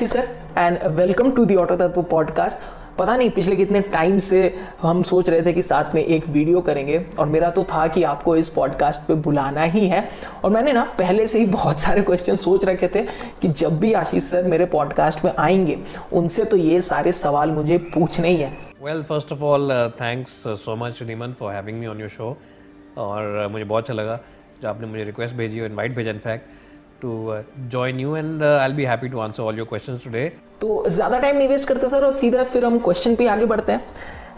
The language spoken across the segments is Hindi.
Ashish sir and welcome to the auto Tattva podcast पता नहीं पिछले कितने टाइम से हम सोच रहे थे कि साथ में एक वीडियो करेंगे और मेरा तो था कि आपको इस पॉडकास्ट पे बुलाना ही है। और मैंने ना पहले से ही बहुत सारे क्वेश्चन सोच रखे थे कि जब भी आशीष सर मेरे पॉडकास्ट में आएँगे उनसे तो ये सारे सवाल मुझे पूछने ही है। Well first of all thanks so much Reman for having me on your show और uh, मुझे बहुत अच्छा लगा। जो आपने मुझे रिक्वेस्ट भेजी और इनवाइट भेजा in fact to uh, join you and uh, I'll be happy to answer all your questions today. तो ज़्यादा टाइम नहीं वेस्ट करते सर और सीधा फिर हम क्वेश्चन पे आगे बढ़ते हैं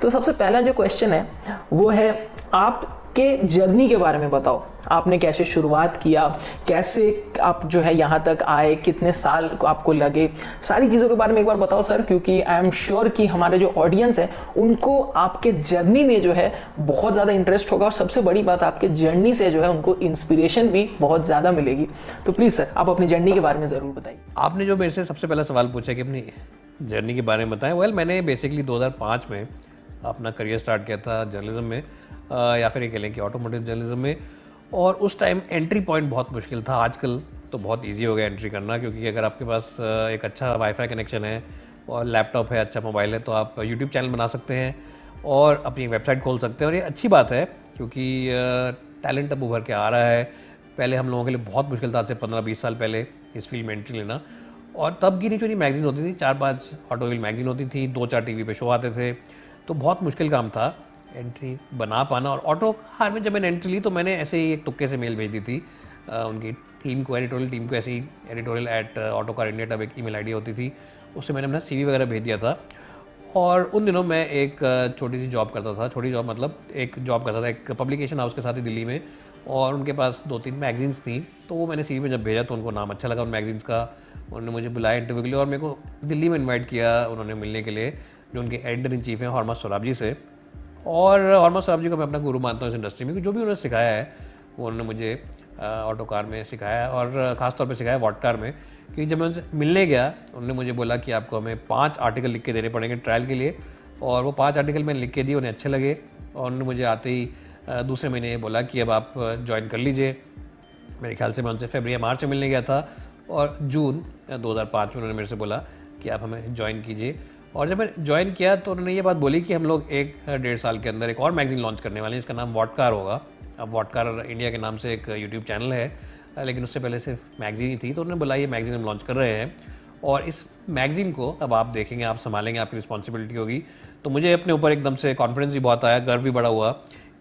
तो सबसे पहला जो क्वेश्चन है वो है आप के जर्नी के बारे में बताओ। आपने कैसे शुरुआत किया? कैसे आप जो है यहाँ तक आए? कितने साल आपको लगे? सारी चीज़ों के बारे में एक बार बताओ सर क्योंकि आई एम श्योर कि हमारे जो ऑडियंस है उनको आपके जर्नी में जो है बहुत ज़्यादा इंटरेस्ट होगा और सबसे बड़ी बात आपके जर्नी से जो है उनको इंस्पिरेशन भी बहुत ज़्यादा मिलेगी। तो प्लीज़ सर आप अपनी जर्नी के बारे में ज़रूर बताइए। आपने जो मेरे से सबसे पहला सवाल पूछा कि अपनी जर्नी के बारे में बताएँ वेल well, मैंने बेसिकली 2005 में अपना करियर स्टार्ट किया था जर्नलिज्म में। या फिर ये कह लें कि ऑटोमोटिव जर्नलिज्म में। और उस टाइम एंट्री पॉइंट बहुत मुश्किल था। आजकल तो बहुत इजी हो गया एंट्री करना, क्योंकि अगर आपके पास एक अच्छा वाईफाई कनेक्शन है और लैपटॉप है अच्छा मोबाइल है तो आप यूट्यूब चैनल बना सकते हैं और अपनी वेबसाइट खोल सकते हैं। और ये अच्छी बात है, क्योंकि टैलेंट अब उभर के आ रहा है। पहले हम लोगों के लिए बहुत मुश्किल था, आज से पंद्रह बीस साल पहले इस फ़ील्ड में एंट्री लेना। और तब गिनी चुनी मैगजीन होती थी, चार पाँच ऑटोविल मैगजीन होती थी, दो चार टीवी पे शो आते थे तो बहुत मुश्किल काम था। एंट्री बना पाना। और ऑटो हार में जब मैंने एंट्री ली तो मैंने ऐसे ही एक तुक्के से मेल भेज दी थी। आ, उनकी टीम को एडिटोरियल टीम को ऐसी editorial at Autocar India तब एक ईमेल आईडी होती थी। उससे मैंने अपना सीवी वगैरह भेज दिया था। और उन दिनों मैं एक छोटी सी जॉब करता था। छोटी जॉब मतलब एक जॉब करता था एक पब्लिकेशन हाउस के साथ ही दिल्ली में। और उनके पास दो तीन मैगजीन्स थी। तो वो मैंने सीवी में जब भेजा तो उनको नाम अच्छा लगा उन मैगजीन्स का। उन्होंने मुझे बुलाया इंटरव्यू के लिए और मेरे को दिल्ली में इन्वाइट किया उन्होंने मिलने के लिए जो उनके एडिटर इन चीफ हैं हॉर्मा सौराब जी से। और हॉर्मा साहब जी को मैं अपना गुरु मानता हूँ इस इंडस्ट्री में जो भी उन्होंने सिखाया है, वो उन्होंने मुझे ऑटो कार में सिखाया और ख़ासतौर पर सिखाया वॉट कार में कि जब मैं उनसे मिलने गया, उन्होंने मुझे बोला कि आपको हमें पाँच आर्टिकल लिख के देने पड़ेंगे ट्रायल के लिए और वो पाँच आर्टिकल मैंने लिख के दिए, उन्हें अच्छे लगे और उन्होंने मुझे आते ही दूसरे महीने बोला कि अब आप ज्वाइन कर लीजिए। मेरे ख्याल से मैं उनसे फेबरी मार्च में मिलने गया था और जून 2005 में उन्होंने मेरे से बोला कि आप हमें ज्वाइन कीजिए। और जब मैंने ज्वाइन किया तो उन्होंने ये बात बोली कि हम लोग एक डेढ़ साल के अंदर एक और मैगजीन लॉन्च करने वाले हैं, इसका नाम वॉटकार होगा। अब वॉटकार इंडिया के नाम से एक यूट्यूब चैनल है लेकिन उससे पहले सिर्फ़ मैगजीन ही थी तो उन्होंने बोला ये मैगजीन हम लॉन्च कर रहे हैं। और इस मैगजीन को अब आप देखेंगे, आप संभालेंगे, आपकी रिस्पॉन्सिबिलिटी होगी। तो मुझे अपने ऊपर एकदम से कॉन्फिडेंस भी बहुत आया, गर्व भी बड़ा हुआ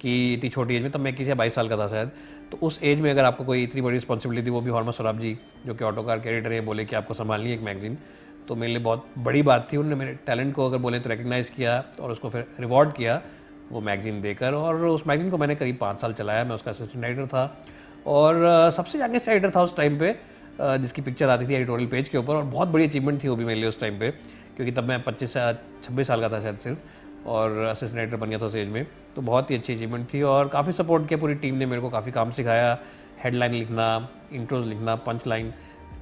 कि इतनी छोटी एज में, तब मैं किसी बाईस साल का था शायद। तो उस एज में अगर आपको कोई इतनी बड़ी रिस्पॉन्सिबिलिटी वो भी हॉर्मा सौराब जी, जो कि ऑटो कार के एडिटर है, बोले कि आपको संभालनी है एक मैगजीन तो मेरे लिए बहुत बड़ी बात थी। उन्होंने मेरे टैलेंट को अगर बोले तो रिकग्नाइज़ किया और उसको फिर रिवॉर्ड किया, वो मैगज़ीन देकर और उस मैगज़ीन को मैंने करीब पाँच साल चलाया। मैं उसका असिस्टेंट राइटर था और सबसे यंगेस्ट राइटर था उस टाइम पे जिसकी पिक्चर आती थी एडिटोरियल पेज के ऊपर और बहुत बड़ी अचीवमेंट थी वो भी मेरे लिए उस टाइम पे, क्योंकि तब मैं पच्चीस से छब्बीस साल का था शायद सिर्फ़ और असिस्टेंट राइटर बन गया था उस एज में। तो बहुत ही अच्छी अचीवमेंट थी और काफ़ी सपोर्ट किया पूरी टीम ने मेरे को, काफ़ी काम सिखाया। हेडलाइन लिखना इंट्रोज लिखना पंच लाइन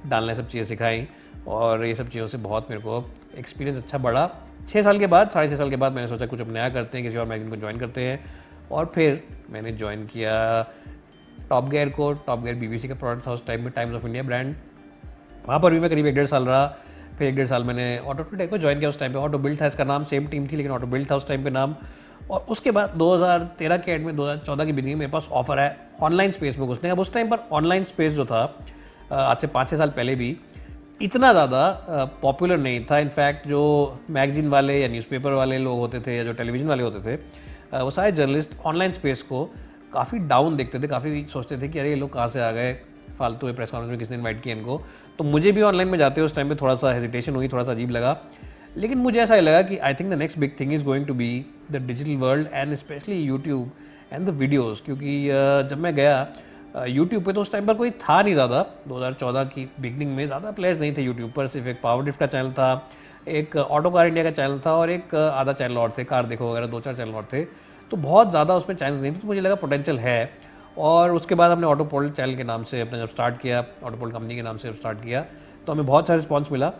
डालना सब चीज़ें सिखाई। और ये सब चीज़ों से बहुत मेरे को एक्सपीरियंस अच्छा बढ़ा। छः साल के बाद, साढ़े छः साल के बाद मैंने सोचा कुछ अब नया करते हैं, किसी और मैगजीन को ज्वाइन करते हैं। और फिर मैंने ज्वाइन किया टॉप गेयर को। टॉप गेयर बी का प्रोडक्ट था उस टाइम में टाइम्स ऑफ़ इंडिया ब्रांड वहाँ पर भी मैं करीब एक डेढ़ साल रहा। फिर एक डेढ़ साल मैंने ऑटो टेक को ज्वाइन किया उस टाइम पे। ऑटो बिल्ड था, इसका नाम सेम टीम थी, लेकिन ऑटो बिल्ड था उस टाइम पे नाम। और उसके बाद 2013 के एंड में 2014 की बिगिनिंग मेरे पास ऑफ़र है ऑनलाइन स्पेस में घुसने अब उस टाइम पर ऑनलाइन स्पेस जो था आज से पाँच छः साल पहले भी इतना ज़्यादा पॉपुलर नहीं था। इनफैक्ट जो मैगजीन वाले या न्यूज़पेपर वाले लोग होते थे या जो टेलीविज़न वाले होते थे वो सारे जर्नलिस्ट ऑनलाइन स्पेस को काफ़ी डाउन देखते थे, काफ़ी सोचते थे कि अरे, ये लोग कहाँ से आ गए? फालतू प्रेस कॉन्फ्रेंस में किसने इन्वाइट किया इनको? तो मुझे भी ऑनलाइन में जाते उस टाइम पे थोड़ा सा हेजिटेशन हुई, थोड़ा सा अजीब लगा। लेकिन मुझे ऐसा ही लगा कि I think the next big thing is going to be the digital world and specially YouTube and the videos क्योंकि जब मैं गया यूट्यूब पे तो उस टाइम पर कोई था नहीं ज़्यादा। 2014 की बिगनिंग में ज़्यादा प्लेयर्स नहीं थे यूट्यूब पर, सिर्फ़ एक पावर डिफ्ट का चैनल था, एक ऑटो कार इंडिया का चैनल था और एक आधा चैनल और थे कार देखो वगैरह दो चार चैनल और थे। तो बहुत ज़्यादा उसमें चैनल नहीं थे तो मुझे लगा पोटेंशियल है। और उसके बाद हमने ऑटोपोल चैनल के नाम से अपने जब स्टार्ट किया ऑटोपोल कंपनी के नाम से जब स्टार्ट किया तो हमें बहुत सारा रिस्पॉन्स मिला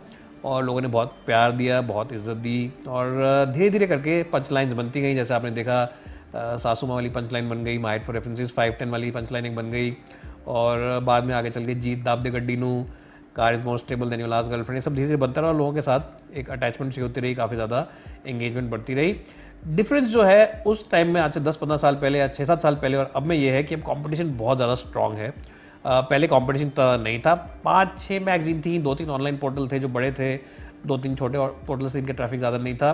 और लोगों ने बहुत प्यार दिया, बहुत इज़्ज़त दी और धीरे धीरे करके पंच लाइन्स बनती गई, जैसे आपने देखा सासुमा वाली पंच लाइन बन गई my height for references five ten वाली पंच लाइन एक बन गई, और बाद में आगे चल के जीत, दाब दे गड्डी नू car is more stable then your last girlfriend ये सब धीरे धीरे बनता रहा लोगों के साथ एक अटैचमेंट सी होती रही, काफ़ी ज़्यादा एंगेजमेंट बढ़ती रही। डिफरेंस जो है, उस टाइम में आज से दस पंद्रह साल पहले या छः सात साल पहले, और अब में ये है कि अब कॉम्पिटिशन बहुत ज़्यादा स्ट्रॉन्ग है। पहले कंपटीशन नहीं था पाँच छः मैगजीन थी दो तीन ऑनलाइन पोर्टल थे जो बड़े थे दो तीन छोटे पोर्टल से इनका ट्रैफ़िक ज़्यादा नहीं था।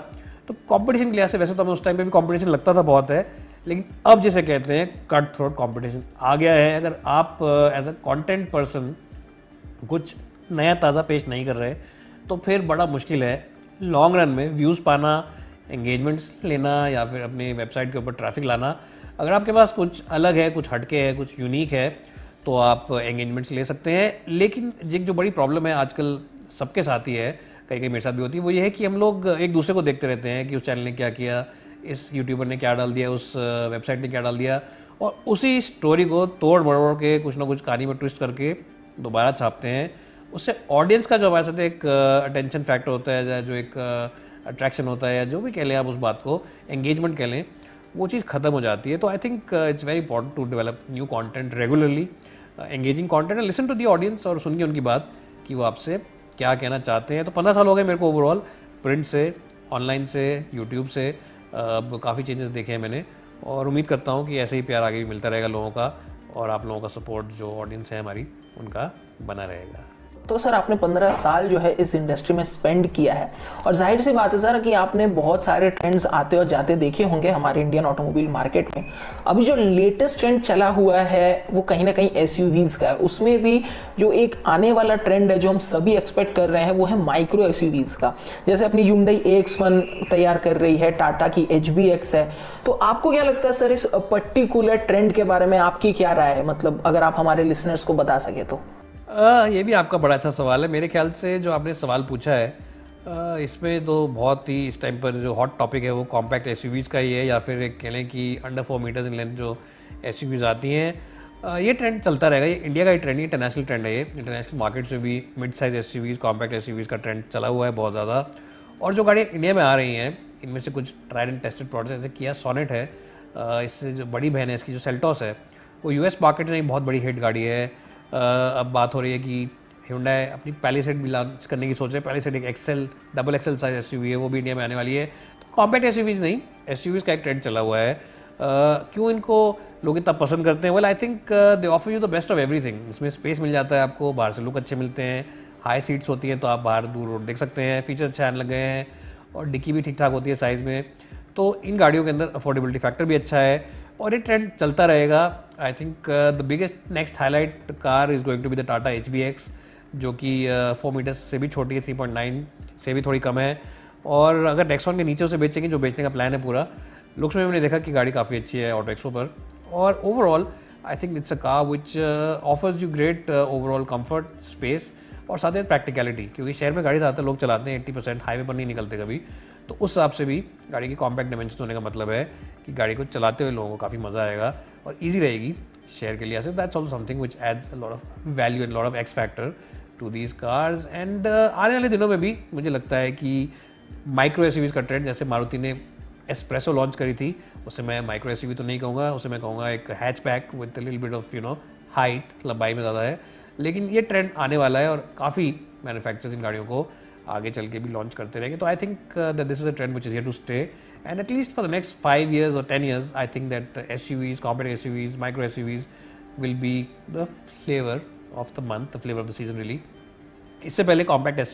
तो कॉम्पिटिशन के लिहाज से, वैसे तो हमें उस टाइम पे भी कॉम्पिटिशन लगता था बहुत है, लेकिन अब जैसे कहते हैं कट थ्रोट कॉम्पिटिशन आ गया है। अगर आप एज अ कॉन्टेंट पर्सन कुछ नया ताज़ा पेश नहीं कर रहे तो फिर बड़ा मुश्किल है लॉन्ग रन में व्यूज़ पाना एंगेजमेंट्स लेना या फिर अपनी वेबसाइट के ऊपर ट्रैफ़िक लाना। अगर आपके पास कुछ अलग है, कुछ हटके है, कुछ यूनिक है तो आप एंगेजमेंट्स ले सकते हैं। लेकिन एक जो बड़ी प्रॉब्लम है आजकल सबके साथ ही है कई कई मेरे साथ भी होती है। वो ये है कि हम लोग एक दूसरे को देखते रहते हैं कि उस चैनल ने क्या किया, इस यूट्यूबर ने क्या डाल दिया, उस वेबसाइट ने क्या डाल दिया और उसी स्टोरी को तोड़ मरोड़ के कुछ ना कुछ कहानी में ट्विस्ट करके दोबारा छापते हैं। उससे ऑडियंस का जो हमारे साथ एक अटेंशन फैक्टर होता है या जो एक अट्रैक्शन होता है या जो भी कह लें आप उस बात को एंगेजमेंट कह लें, वो चीज़ ख़त्म हो जाती है। तो I think it's very important to develop new content regularly engaging content listen to the audience और सुनिए उनकी बात कि वो आपसे क्या कहना चाहते हैं? तो पंद्रह साल हो गए मेरे को ओवरऑल प्रिंट से ऑनलाइन से यूट्यूब से, अब काफ़ी चेंजेस देखे हैं मैंने। और उम्मीद करता हूँ कि ऐसे ही प्यार आगे भी मिलता रहेगा लोगों का और आप लोगों का सपोर्ट जो ऑडियंस है हमारी, उनका बना रहेगा। तो सर, आपने पंद्रह साल जो है इस इंडस्ट्री में स्पेंड किया है। और ज़ाहिर सी बात है सर कि आपने बहुत सारे ट्रेंड्स आते और जाते देखे होंगे हमारे इंडियन ऑटोमोबाइल मार्केट में। अभी जो लेटेस्ट ट्रेंड चला हुआ है, वो कहीं ना कहीं एस का है। उसमें भी जो एक आने वाला ट्रेंड है, जो हम सभी एक्सपेक्ट कर रहे हैं, वो है माइक्रो एस का। जैसे अपनी यूंडई एक्स तैयार कर रही है टाटा की HBX है। तो आपको क्या लगता है सर, इस पर्टिकुलर ट्रेंड के बारे में आपकी क्या राय है? मतलब अगर आप हमारे लिसनर्स को बता सके तो। आ, ये भी आपका बड़ा अच्छा सवाल है। मेरे ख्याल से जो आपने सवाल पूछा है इसमें तो बहुत ही इस टाइम पर जो हॉट टॉपिक है वो कॉम्पैक्ट एस का ही है या फिर एक कह लें कि under four meters in length जो एस आती हैं। ये ट्रेंड चलता रहेगा। ये इंडिया का ही ट्रेंड है इंटरनेशनल ट्रेंड है ये। इंटरनेशनल मार्केट में भी मिड साइज़ एस कॉम्पैक्ट एस का ट्रेंड चला हुआ है बहुत ज़्यादा। और जो गाड़ियाँ इंडिया में आ रही हैं इनमें से कुछ ट्राइड एंड टेस्टेड प्रोडक्ट्स जैसे किया सोनेट है। इससे जो बड़ी बहन है इसकी जो सेल्टॉस है वो यूएस मार्केट में बहुत बड़ी हिट गाड़ी है। अब बात हो रही है कि हिंडाई अपनी पैलीसेट भी लॉन्च करने की सोच रहे हैं। पैलीसेट एक XL double XL size SUV है, वो भी इंडिया में आने वाली है। तो कॉम्पैक्ट एस नहीं एस का एक ट्रेंड चला हुआ है। क्यों इनको लोग इतना पसंद करते हैं? Well I think they offer you the best of everything इसमें स्पेस मिल जाता है आपको, बाहर से लुक अच्छे मिलते हैं। हाई सीट्स होती हैं तो आप बाहर दूर रोड देख सकते हैं। फीचर अच्छे आने लगे हैं और डिक्की भी ठीक ठाक होती है साइज़ में। तो इन गाड़ियों के अंदर अफोर्डेबिलिटी फैक्टर भी अच्छा है और ये ट्रेंड चलता रहेगा। I think the biggest next highlight car is going to be the Tata H B X जो कि फोर uh, मीटर्स से भी छोटी है थ्री पॉइंट नाइन से भी थोड़ी कम है। और अगर नेक्स्ट वन के नीचे उसे बेचेंगे जो बेचने का प्लान है पूरा लुक्स में मैंने देखा कि गाड़ी काफ़ी अच्छी है ऑटो एक्सपो पर। और overall I think it's a car which offers you great overall comfort space और साथ ही प्रैक्टिकलिटी क्योंकि शहर में गाड़ी ज़्यादातर लोग चलाते हैं एट्टी परसेंट हाईवे पर नहीं निकलते कभी। तो उस हिसाब से भी गाड़ी की कॉम्पैक्ट डायमेंशन होने का मतलब है कि गाड़ी को चलाते हुए लोगों को काफ़ी मज़ा आएगा। और ईजी रहेगी शेयर के लिए। That's also something which adds lot of value and lot of X factor to these cars and आने वाले दिनों में भी मुझे लगता है कि माइक्रो एस का ट्रेंड जैसे मारुति ने एस्प्रेसो लॉन्च करी थी, उसे मैं माइक्रो एस तो नहीं कहूँगा, उसे मैं कहूँगा एक hatchback with lil bit of you know height लंबाई में ज़्यादा है। लेकिन ये ट्रेंड आने वाला है और काफ़ी मैन्युफैक्चर्स इन गाड़ियों को आगे चल के भी लॉन्च करते रहेंगे। तो I think that this is a trend which is here to stay five years और ten years I think that S U Vs compact S U Vs micro S U Vs will be the flavour of the month the flavour of the season really इससे पहले कॉम्पैक्ट एस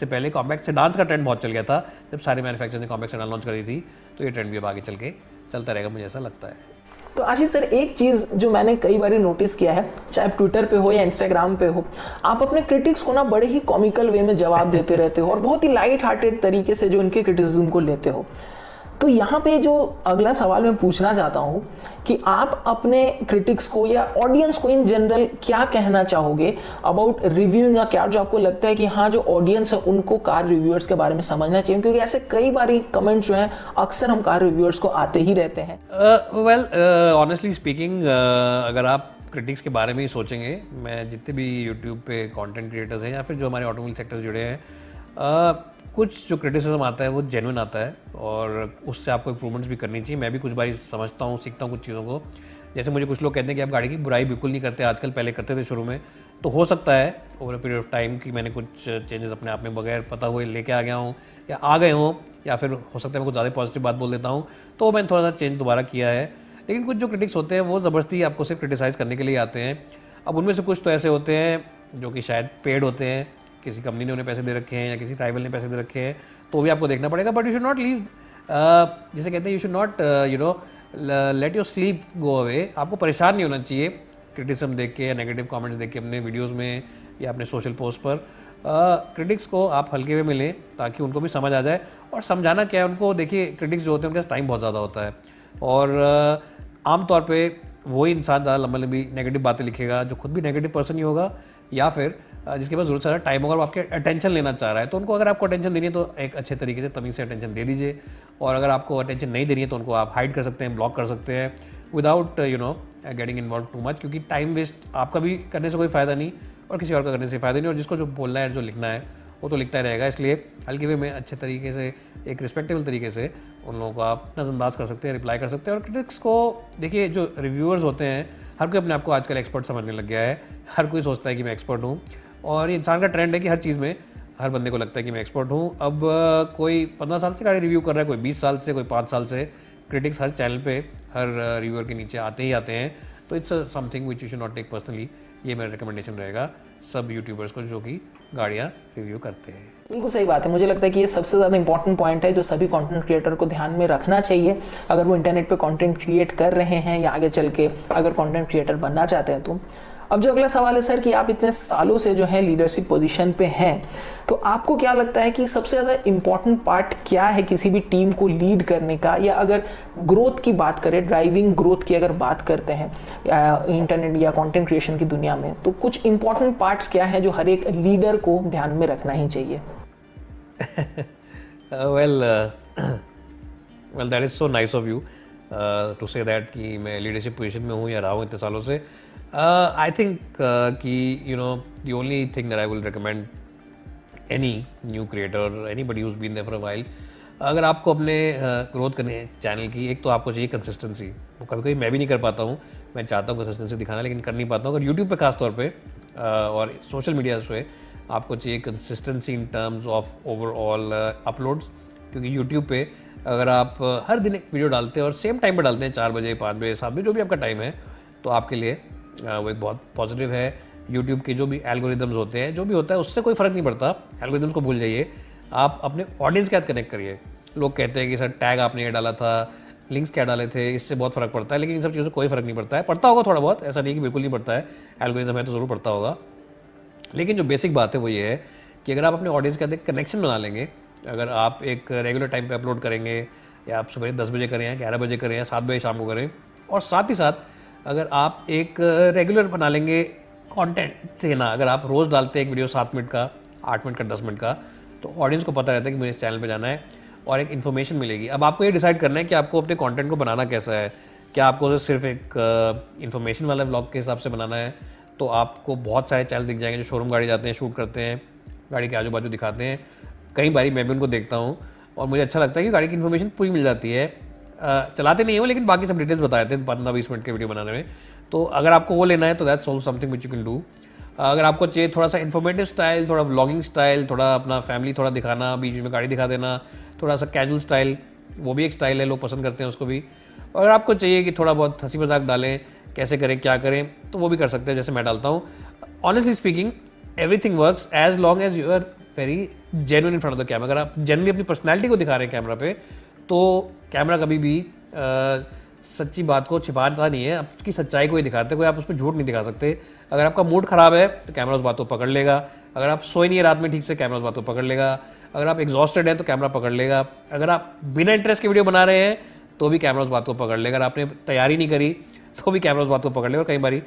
से पहले कॉम्पैक्ट डांस का ट्रेंड बहुत चल गया था, जब सारे मैन्युफैक्चर ने कॉम्पैक्ट सेडान लॉन्च करी थी तो ये ट्रेंड भी अब आगे चल के चलता रहेगा, मुझे ऐसा लगता है। तो आशीष सर, एक चीज़ जो मैंने कई बार नोटिस किया है, चाहे आप ट्विटर पे हो या इंस्टाग्राम पे हो, आप अपने क्रिटिक्स को ना बड़े ही कॉमिकल वे में जवाब देते रहते हो और बहुत ही लाइट हार्टेड तरीके से जो इनके क्रिटिसिज्म को लेते हो। तो यहाँ पे जो अगला सवाल मैं पूछना चाहता हूँ कि आप अपने क्रिटिक्स को या ऑडियंस को इन जनरल क्या कहना चाहोगे अबाउट रिव्यूइंग या क्या जो आपको लगता है कि हाँ जो ऑडियंस है, उनको कार रिव्यूअर्स के बारे में समझना चाहिए? क्योंकि ऐसे कई बार कमेंट्स जो हैं, अक्सर हम कार रिव्यूअर्स को आते ही रहते हैं। वेल ऑनेस्टली स्पीकिंग अगर आप क्रिटिक्स के बारे में ही सोचेंगे, मैं जितने भी यूट्यूब पे कंटेंट क्रिएटर्स हैं या फिर जो हमारे ऑटोमोबाइल सेक्टर जुड़े हैं कुछ जो क्रिटिसिज्म आता है, वो जेनुइन आता है और उससे आपको इम्प्रूवमेंट्स भी करनी चाहिए। मैं भी कुछ बार समझता हूँ, सीखता हूँ कुछ चीज़ों को। जैसे मुझे कुछ लोग कहते हैं कि आप गाड़ी की बुराई बिल्कुल नहीं करते, आजकल पहले करते थे शुरू में तो हो सकता है over a period of time कि मैंने कुछ चेंजेस अपने आप में बगैर पता हुए लेके आ गया हूँ या आ गए हों, या फिर हो सकता है मैं कुछ ज़्यादा पॉजिटिव बात बोल देता हूँ। तो मैंने थोड़ा सा चेंज दोबारा किया है। लेकिन कुछ जो क्रिटिक्स होते हैं, वो ज़बरदस्ती आपको सिर्फ़ क्रिटिसाइज़ करने के लिए आते हैं। अब उनमें से कुछ तो ऐसे होते हैं, जो कि शायद पेड होते हैं किसी कंपनी ने उन्हें पैसे दे रखे हैं या किसी ट्राइबल ने पैसे दे रखे हैं तो भी आपको देखना पड़ेगा but you should not leave जैसे कहते हैं you should not you know let your sleep go away आपको परेशान नहीं होना चाहिए क्रिटिसम देख के या नेगेटिव कमेंट्स देख के अपने वीडियोस में या अपने सोशल पोस्ट पर. क्रिटिक्स uh, को आप हल्के में मिलें ताकि उनको भी समझ आ जाए और समझाना क्या है उनको. देखिए क्रिटिक्स जो होते हैं उनके टाइम बहुत ज़्यादा होता है और uh, आमतौर पे वही इंसान ज़्यादा लंबा लंबी नेगेटिव बातें लिखेगा जो खुद भी नेगेटिव पर्सन ही होगा या फिर जिसके पास ज़रूरत सारा टाइम होगा वो आपके अटेंशन लेना चाह रहा है तो उनको अगर आपको अटेंशन देनी है तो एक अच्छे तरीके से तमीज़ से अटेंशन दे दीजिए। और अगर आपको अटेंशन नहीं देनी है तो उनको आप हाइड कर सकते हैं ब्लॉक कर सकते हैं without you know getting involve too much क्योंकि टाइम वेस्ट आपका भी करने से कोई फ़ायदा नहीं और किसी और का करने से फ़ायदा नहीं। और जिसको जो बोलना है, जो लिखना है, वो तो लिखता रहेगा। इसलिए हल्के वे में अच्छे तरीके से, एक रिस्पेक्टेबल तरीके से उन लोगों को आप नज़रअंदाज कर सकते हैं रिप्लाई कर सकते हैं। और क्रिटिक्स को, देखिए, जो रिव्यूअर्स होते हैं हर कोई अपने आप को आजकल एक्सपर्ट समझने लग गया है। हर कोई सोचता है कि मैं एक्सपर्ट हूँ। और ये इंसान का ट्रेंड है कि हर चीज़ में हर बंदे को लगता है कि मैं एक्सपर्ट हूँ। अब कोई पंद्रह साल से गाड़ी रिव्यू कर रहा है, कोई बीस साल से, कोई पाँच साल से। क्रिटिक्स हर चैनल पे, हर रिव्यूअर के नीचे आते ही आते हैं। तो it's something which you should not take personally ये मेरा रिकमेंडेशन रहेगा सब यूट्यूबर्स को जो कि गाड़ियाँ रिव्यू करते हैं। बिल्कुल सही बात है। मुझे लगता है कि ये सबसे ज़्यादा इंपॉर्टेंट पॉइंट है जो सभी कंटेंट क्रिएटर को ध्यान में रखना चाहिए। अगर वो इंटरनेट पे कंटेंट क्रिएट कर रहे हैं या आगे चल के अगर कंटेंट क्रिएटर बनना चाहते हैं तो अब जो अगला सवाल है, सर, कि आप इतने सालों से जो है लीडरशिप पोजीशन पे हैं तो आपको क्या लगता है कि सबसे ज़्यादा इंपॉर्टेंट पार्ट क्या है किसी भी टीम को लीड करने का? या अगर ग्रोथ की बात करें ड्राइविंग ग्रोथ की अगर बात करते हैं इंटरनेट या कंटेंट क्रिएशन की दुनिया में तो कुछ इंपॉर्टेंट पार्ट्स क्या है जो हर एक लीडर को ध्यान में रखना ही चाहिए? Well well that is so nice of you to say that कि मैं लीडरशिप पोजीशन में हूँ या रहा हूँ इतने सालों से। आई थिंक कि you know the only thing that I will recommend any new creator anybody who's been for while अगर आपको अपने ग्रोथ uh, करने चैनल की एक तो आपको चाहिए कंसिस्टेंसी वो कभी कभी मैं भी नहीं कर पाता हूँ। मैं चाहता हूँ कंसिस्टेंसी दिखाना लेकिन कर नहीं पाता हूँ। अगर यूट्यूब पे खास तौर पे uh, और सोशल मीडिया पे आपको चाहिए consistency in terms of overall uploads क्योंकि यूट्यूब पे अगर आप uh, हर दिन एक वीडियो डालते हैं और सेम टाइम पर डालते हैं चार बजे पाँच बजे सात बजे जो भी आपका टाइम है तो आपके लिए वो एक बहुत पॉजिटिव है। यूट्यूब के जो भी एल्गोरिदम्स होते हैं, जो भी होता है, उससे कोई फ़र्क नहीं पड़ता। एल्गोरिदम्स को भूल जाइए। आप अपने ऑडियंस के साथ कनेक्ट करिए। लोग कहते हैं कि, सर टैग आपने ये डाला था। लिंक्स क्या डाले थे? इससे बहुत फ़र्क पड़ता है, लेकिन इन सब चीज़ों से कोई फ़र्क नहीं पड़ता है। पड़ता होगा थोड़ा बहुत, ऐसा नहीं कि बिल्कुल नहीं पड़ता है। एल्गोरिदम है तो ज़रूर पड़ता होगा। लेकिन जो बेसिक बात है वो ये है कि अगर आप अपने ऑडियंस के साथ एक कनेक्शन बना लेंगे, अगर आप एक रेगुलर टाइम पर अपलोड करेंगे, या आप सुबह दस बजे करें या ग्यारह बजे करें या सात बजे शाम को करें, और साथ ही साथ अगर आप एक रेगुलर बना लेंगे कंटेंट देना, अगर आप रोज़ डालते हैं एक वीडियो सात मिनट का, आठ मिनट का, दस मिनट का तो ऑडियंस को पता रहता है कि मुझे इस चैनल पे जाना है और एक इन्फॉर्मेशन मिलेगी। अब आपको ये डिसाइड करना है कि आपको अपने कंटेंट को बनाना कैसा है। क्या आपको सिर्फ़ एक इन्फॉर्मेशन वाला ब्लॉग के हिसाब से बनाना है? तो आपको बहुत सारे चैनल दिख जाएँगे जो शोरूम गाड़ी जाते हैं शूट करते हैं, गाड़ी के आजू बाजू दिखाते हैं। कई बारी मैं भी उनको देखता हूँ और मुझे अच्छा लगता है कि गाड़ी की इन्फॉर्मेशन पूरी मिल जाती है। चलाते नहीं हो लेकिन बाकी सब डिटेल्स बताए थे पंद्रह बीस मिनट के वीडियो बनाने में। तो अगर आपको वो लेना है तो that's also something which you can do अगर आपको चाहिए थोड़ा सा इन्फॉर्मेटिव स्टाइल थोड़ा व्लॉगिंग स्टाइल थोड़ा अपना फैमिली थोड़ा दिखाना, बीच में गाड़ी दिखा देना, थोड़ा सा कैजुअल स्टाइल वो भी एक स्टाइल है, लोग पसंद करते हैं उसको भी। अगर आपको चाहिए कि थोड़ा बहुत हँसी मज़ाक डालें, कैसे करें, क्या करें तो वो भी कर सकते हैं, जैसे मैं डालता हूँ। Honestly speaking every thing work as long as you are very genuine in front of the camera अगर आप जनरली अपनी पर्सनैलिटी को दिखा रहे हैं कैमरा पे तो कैमरा कभी भी आ, सच्ची बात को छिपाता नहीं है। आपकी सच्चाई को ही दिखाते कोई आप उस पर झूठ नहीं दिखा सकते। अगर आपका मूड खराब है तो कैमरा उस बात को पकड़ लेगा। अगर आप सोए नहीं रात में ठीक से कैमरा उस बात को पकड़ लेगा। अगर आप एग्जॉस्टेड हैं तो कैमरा पकड़ लेगा। अगर आप बिना इंटरेस्ट के वीडियो बना रहे हैं तो भी कैमरा उस बात को पकड़ लेगा। अगर आपने तैयारी नहीं करी तो भी कैमरा उस बात को पकड़ लेगा। कई बार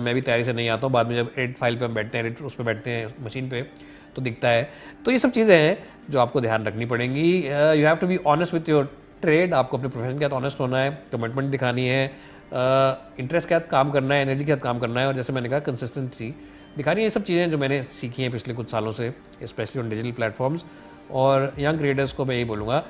मैं भी तैयारी से नहीं आता हूँ। बाद में जब एडिट फ़ाइल पर हम बैठते हैं एडिट उस पर बैठते हैं मशीन पर तो दिखता है। तो ये सब चीज़ें हैं जो आपको ध्यान रखनी पड़ेंगी। You have to be honest with your trade, आपको अपने प्रोफेशन के साथ ऑनेस्ट होना है कमिटमेंट दिखानी है इंटरेस्ट के साथ काम करना है एनर्जी के साथ काम करना है, और जैसे मैंने कहा कंसिस्टेंसी दिखानी है ये सब चीज़ें जो मैंने सीखी हैं पिछले कुछ सालों से स्पेशली ऑन डिजिटल प्लेटफॉर्म्स और यंग क्रिएटर्स को मैं यही बोलूँगा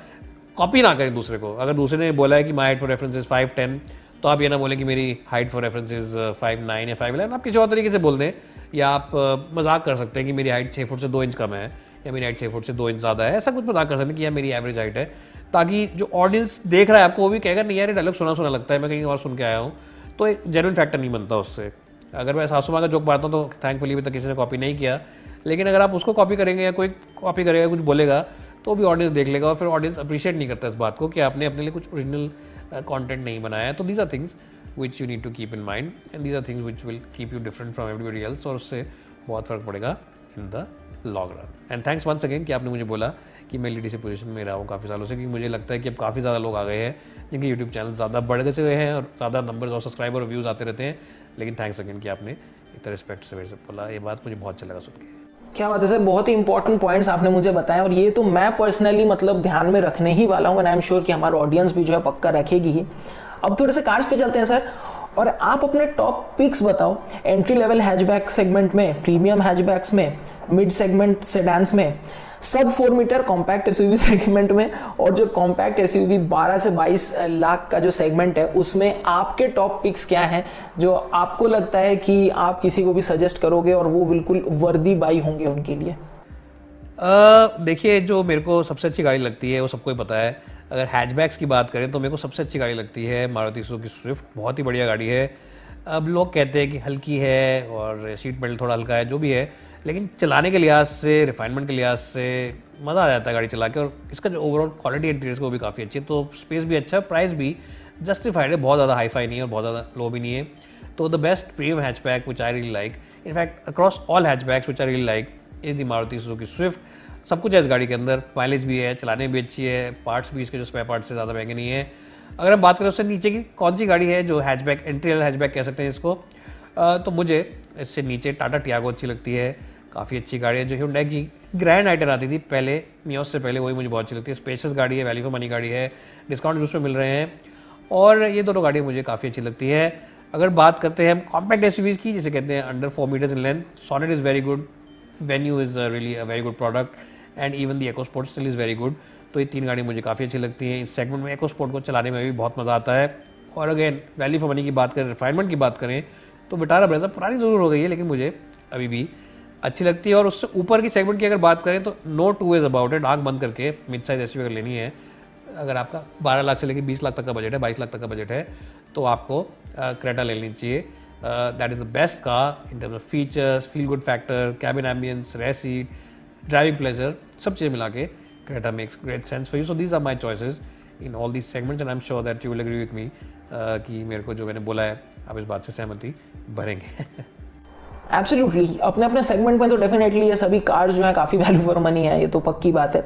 कॉपी ना करें दूसरे को। अगर दूसरे ने बोला है कि my height for reference is five ten तो आप ये ना बोलें कि मेरी height for reference is five nine या फाइव इलेवन आप किसी और तरीके से बोल दें, या आप मज़ाक कर सकते हैं कि मेरी हाइट छः फुट से दो इंच कम है, या मेरी हाइट छः फुट से दो इंच ज़्यादा है, ऐसा कुछ मज़ाक कर सकते हैं कि यार मेरी एवरेज हाइट है। ताकि जो ऑडियंस देख रहा है आपको, वो भी कहेगा, नहीं यार, ये डायलॉग सुना सुना लगता है, मैं कहीं और सुन के आया हूँ। तो एक जेनुअन फैक्टर नहीं बनता उससे। अगर मैं सासू माँ का जोक मारता हूँ तो थैंकफुली अभी तक किसी ने कॉपी नहीं किया। लेकिन अगर आप उसको कॉपी करेंगे या कोई कॉपी करेगा, कुछ बोलेगा तो भी ऑडियंस देख लेगा और फिर ऑडियंस अप्रिशिएट नहीं करता इस बात को कि आपने अपने लिए कुछ ओरिजिनल कॉन्टेंट नहीं बनाया है। तो these are things which you need to keep in mind and these are things which will keep you different from everybody else और उससे बहुत फ़र्क पड़ेगा in the long run and thanks once again कि आपने मुझे बोला कि मैं लीडरशिप पोजीशन में रहा हूँ काफ़ी सालों से क्योंकि मुझे लगता है कि अब काफ़ी ज़्यादा लोग आ गए हैं, जिनके यूट्यूब चैनल ज़्यादा बढ़ गए हैं और ज़्यादा नंबर्स और सब्सक्राइबर और व्यूज़ आते रहते हैं। लेकिन थैंक्स अगेन कि आपने इतना रिस्पेक्ट से मेरे से बोला। ये बात मुझे बहुत अच्छा लगा सुन के। क्या बात है सर? बहुत ही इंपॉर्टेंट पॉइंट्स आपने मुझे बताया और ये तो मैं पर्सनली मतलब ध्यान में रखने ही वाला हूँ एंड आई एम श्योर कि हमारा ऑडियंस भी जो है पक्का रखेगी ही। अब थोड़े से कार्ड्स पे चलते हैं सर, और आप अपने टॉप पिक्स बताओ। एंट्री लेवल हैचबैक सेगमेंट में प्रीमियम हैचबैक्स में मिड सेगमेंट सेडांस में। Sub four meter compact SUV segment में और जो कॉम्पैक्ट एसयूवी 12 से 22 लाख का जो सेगमेंट है, उसमें आपके टॉप पिक्स क्या हैं, जो आपको लगता है कि आप किसी को भी सजेस्ट करोगे और वो बिल्कुल वर्दी बाई होंगे उनके लिए? देखिए, जो मेरे को सबसे अच्छी गाड़ी लगती है, वो सबको ही पता है। अगर हैचबैक्स की बात करें तो मेरे को सबसे अच्छी गाड़ी लगती है मारुति की स्विफ्ट। बहुत ही बढ़िया गाड़ी है। अब लोग कहते हैं कि हल्की है और सीट बेल्ट थोड़ा हल्का है, जो भी है लेकिन चलाने के लिहाज से रिफाइनमेंट के लिहाज से मज़ा आ जाता है गाड़ी चला के और इसका जो ओवरऑल क्वालिटी इंटीरियर वो भी काफ़ी अच्छी है। तो स्पेस भी अच्छा है प्राइस भी जस्टिफाइड है। बहुत ज़्यादा हाई फाई नहीं है और बहुत ज़्यादा लो भी नहीं है। तो the best premium hatchback which I really like in fact across all hatchbacks which I really like is the Maruti Suzuki Swift सब कुछ है इस गाड़ी के अंदर। माइलेज भी है, चलाने भी अच्छी है। पार्ट्स भी इसके जो स्पेयर पार्ट्स से ज़्यादा महँगे नहीं है। अगर हम बात करें उससे नीचे की, कौन सी गाड़ी है जो हैचबैक एंट्री हैचबैक कह सकते हैं इसको? तो मुझे इससे नीचे टाटा टियागो अच्छी लगती है। काफ़ी अच्छी गाड़ी है, जो hyundai की ग्रैंड आइटर आती थी, पहले नियोस से पहले, वही मुझे बहुत अच्छी लगती है। स्पेशस गाड़ी है वैल्यू फॉर मनी गाड़ी है डिस्काउंट भी उसमें मिल रहे हैं। और ये दोनों गाड़ियाँ मुझे काफ़ी अच्छी लगती है। अगर बात करते हैं हम कॉम्पैक्ट एस की, जिसे कहते हैं under four meters in length Sonet is very good Venue is really a very good product and even the EcoSport still is very good तो ये तीन गाड़ी मुझे काफ़ी अच्छी लगती हैं। इस सेगमेंट में एको स्पोर्ट को चलाने में भी बहुत मज़ा आता है। और अगेन वैल्यू फॉर मनी की बात करें रिफाइनमेंट की बात करें तो बिटारा ब्रेजा पुरानी ज़रूर हो गई है, लेकिन मुझे अभी भी अच्छी लगती है। और उससे ऊपर की सेगमेंट की अगर बात करें तो no two is about it आँख बंद करके मिड साइज़ एस अगर लेनी है, अगर आपका 12 लाख से लेकर 20 लाख तक का बजट है 22 लाख तक का बजट है तो आपको क्रेटा लेनी चाहिए। That is the best car in terms of features feel good factor cabin ambience rear seat driving pleasure सब चीज़ें मिला के Creta makes great sense for you so these are my choices in all these segments and I am sure that you will agree with me कि मेरे को जो मैंने बोला है, आप इस बात से सहमति भरेंगे। एब्सोल्युटली अपने अपने सेगमेंट में तो डेफिनेटली ये सभी कार्ड जो है काफ़ी वैल्यू फॉर मनी है, ये तो पक्की बात है।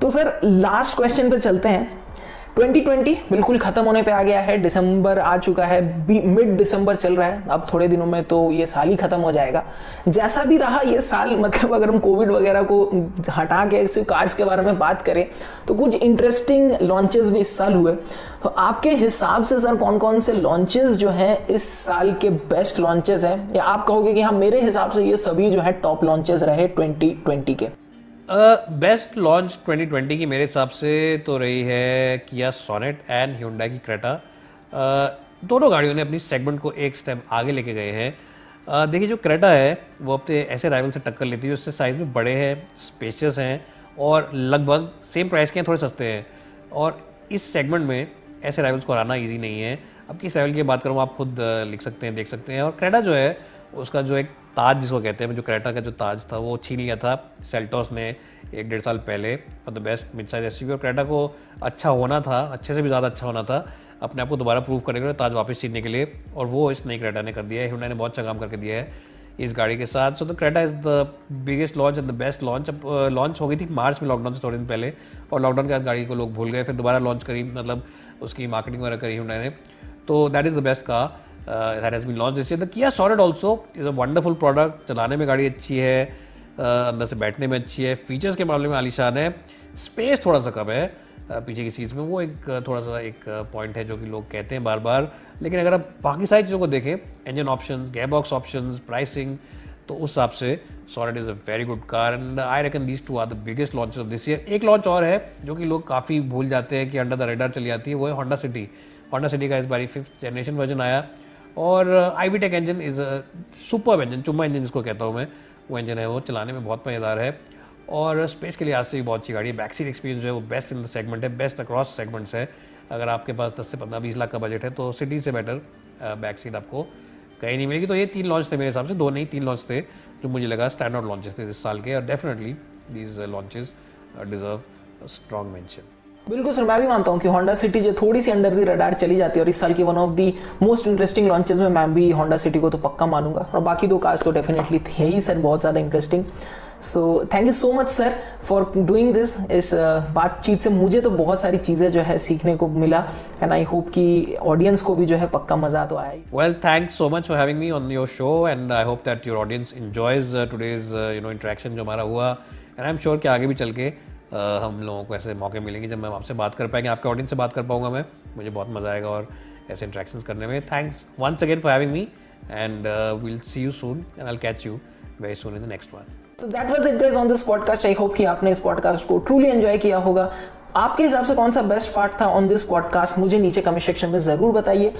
तो सर लास्ट क्वेश्चन पे चलते हैं। 2020 बिल्कुल खत्म होने पे आ गया है, दिसंबर आ चुका है मिड दिसंबर चल रहा है। अब थोड़े दिनों में तो ये साल ही खत्म हो जाएगा। जैसा भी रहा ये साल मतलब अगर हम कोविड वगैरह को हटा के सिर्फ़ कार्ड्स के बारे में बात करें तो कुछ इंटरेस्टिंग लॉन्चेस भी इस साल हुए। तो आपके हिसाब से सर कौन कौन से लॉन्चेस जो हैं इस साल के बेस्ट लॉन्चेस हैं? या आप कहोगे कि हाँ मेरे हिसाब से ये सभी जो है टॉप लॉन्चेस रहे ट्वेंटी के। बेस्ट लॉन्च 2020 की मेरे हिसाब से तो रही है किया सोनेट एंड ह्यूंडा की क्रेटा uh, दोनों गाड़ियों ने अपनी सेगमेंट को एक स्टेप आगे लेके गए हैं। uh, देखिए जो क्रेटा है वो अपने ऐसे राइवल से टक्कर लेती है उससे साइज़ में बड़े हैं स्पेशियस हैं और लगभग सेम प्राइस के हैं थोड़े सस्ते हैं। और इस सेगमेंट में ऐसे राइवल्स को हराना ईजी नहीं है। अब किस राइवल की बात करूँ आप खुद लिख सकते हैं देख सकते हैं। और क्रेटा जो है उसका जो एक ताज जिसको कहते हैं, जो क्रेटा का जो ताज था, वो छीन लिया था सेल्टोस ने एक डेढ़ साल पहले। For the best mid size S और क्रेटा को अच्छा होना था, अच्छे से भी ज़्यादा अच्छा होना था, अपने आप को दोबारा प्रूव करने के लिए ताज वापस छीनने के लिए। और वो इस नई क्रेटा ने कर दिया है। हुडा ने बहुत अच्छा काम करके दिया है इस गाड़ी के साथ। So the Creta is the biggest launch and the best launch अब लॉन्च हो गई थी मार्च में लॉकडाउन से थोड़े दिन पहले। और लॉकडाउन के बाद गाड़ी को लोग भूल गए। फिर दोबारा लॉन्च करी मतलब उसकी मार्केटिंग वगैरह करी हुडा ने। तो that is the best car that has been launch this year the Kia Sonet also is a wonderful product चलाने में गाड़ी अच्छी है uh, अंदर से बैठने में अच्छी है। फीचर्स के मामले में आलिशान है स्पेस थोड़ा सा कम है uh, पीछे की सीट्स में। वो एक uh, थोड़ा सा एक पॉइंट है जो कि लोग कहते हैं बार बार लेकिन अगर आप बाकी सारी चीज़ों को देखें engine option gearbox option pricing तो उस हिसाब से Sonet is a very good car and I reckon these two are the biggest launch of this year एक लॉन्च और है जो कि लोग काफ़ी भूल जाते हैं कि अंडर द रेडर चली जाती है वो है होंडा सिटी होंडा सिटी का इस बारी फिफ्थ जनरेशन वर्जन आया। और I V tech engine is super engine चुम्मा इंजन जिसको कहता हूँ मैं। वो इंजन है, वो चलाने में बहुत मज़ेदार है। और स्पेस के लिए आज से भी बहुत अच्छी गाड़ी है। बैक सीट एक्सपीरियंस जो है, वो बेस्ट इन द सेगमेंट है बेस्ट अक्रॉस सेगमेंट्स है। अगर आपके पास 10 से 15 20 लाख का बजट है तो सिटी से बेटर बैक सीट आपको कहीं नहीं मिलेगी। तो ये तीन लॉन्च थे मेरे हिसाब से, दो नहीं, तीन लॉन्च थे, जो मुझे लगा स्टैंडर्ड लॉन्चेस थे इस साल के। और definitely these launches deserve strong mention बिल्कुल सर, मैं भी मानता हूँ कि होंडा सिटी जो थोड़ी सी अंडर दी रडार चली जाती है और इस साल की one of the most interesting launches में मैं भी होंडा सिटी को तो पक्का मानूँगा। और बाकी दो कार्स तो डेफिनेटली थे ही सर, बहुत ज़्यादा interesting so thank you so much sir for doing this इस बातचीत से मुझे तो बहुत सारी चीज़ें जो है सीखने को मिला एंड आई होप कि ऑडियंस को भी जो है पक्का मज़ा तो आया well thanks so much for having me on your show and I hope that your audience enjoys today's you know interaction जो हमारा हुआ एंड आई एम श्योर कि आगे भी चल के हम लोगों को ऐसे मौके मिलेंगे जब मैं आपसे बात कर पाएँगे, आपके ऑडियंस से बात कर पाऊँगा मैं। मुझे बहुत मज़ा आएगा और ऐसे इंट्रैक्शन करने में। Thanks once again for having me and will see you soon and I catch you very soon in the next one so that was it guys on this podcast I hope कि आपने इस पॉडकास्ट को ट्रूली एंजॉय किया होगा। आपके हिसाब से कौन सा बेस्ट पार्ट था ऑन दिस पॉडकास्ट मुझे नीचे कमेंट सेक्शन में ज़रूर बताइए।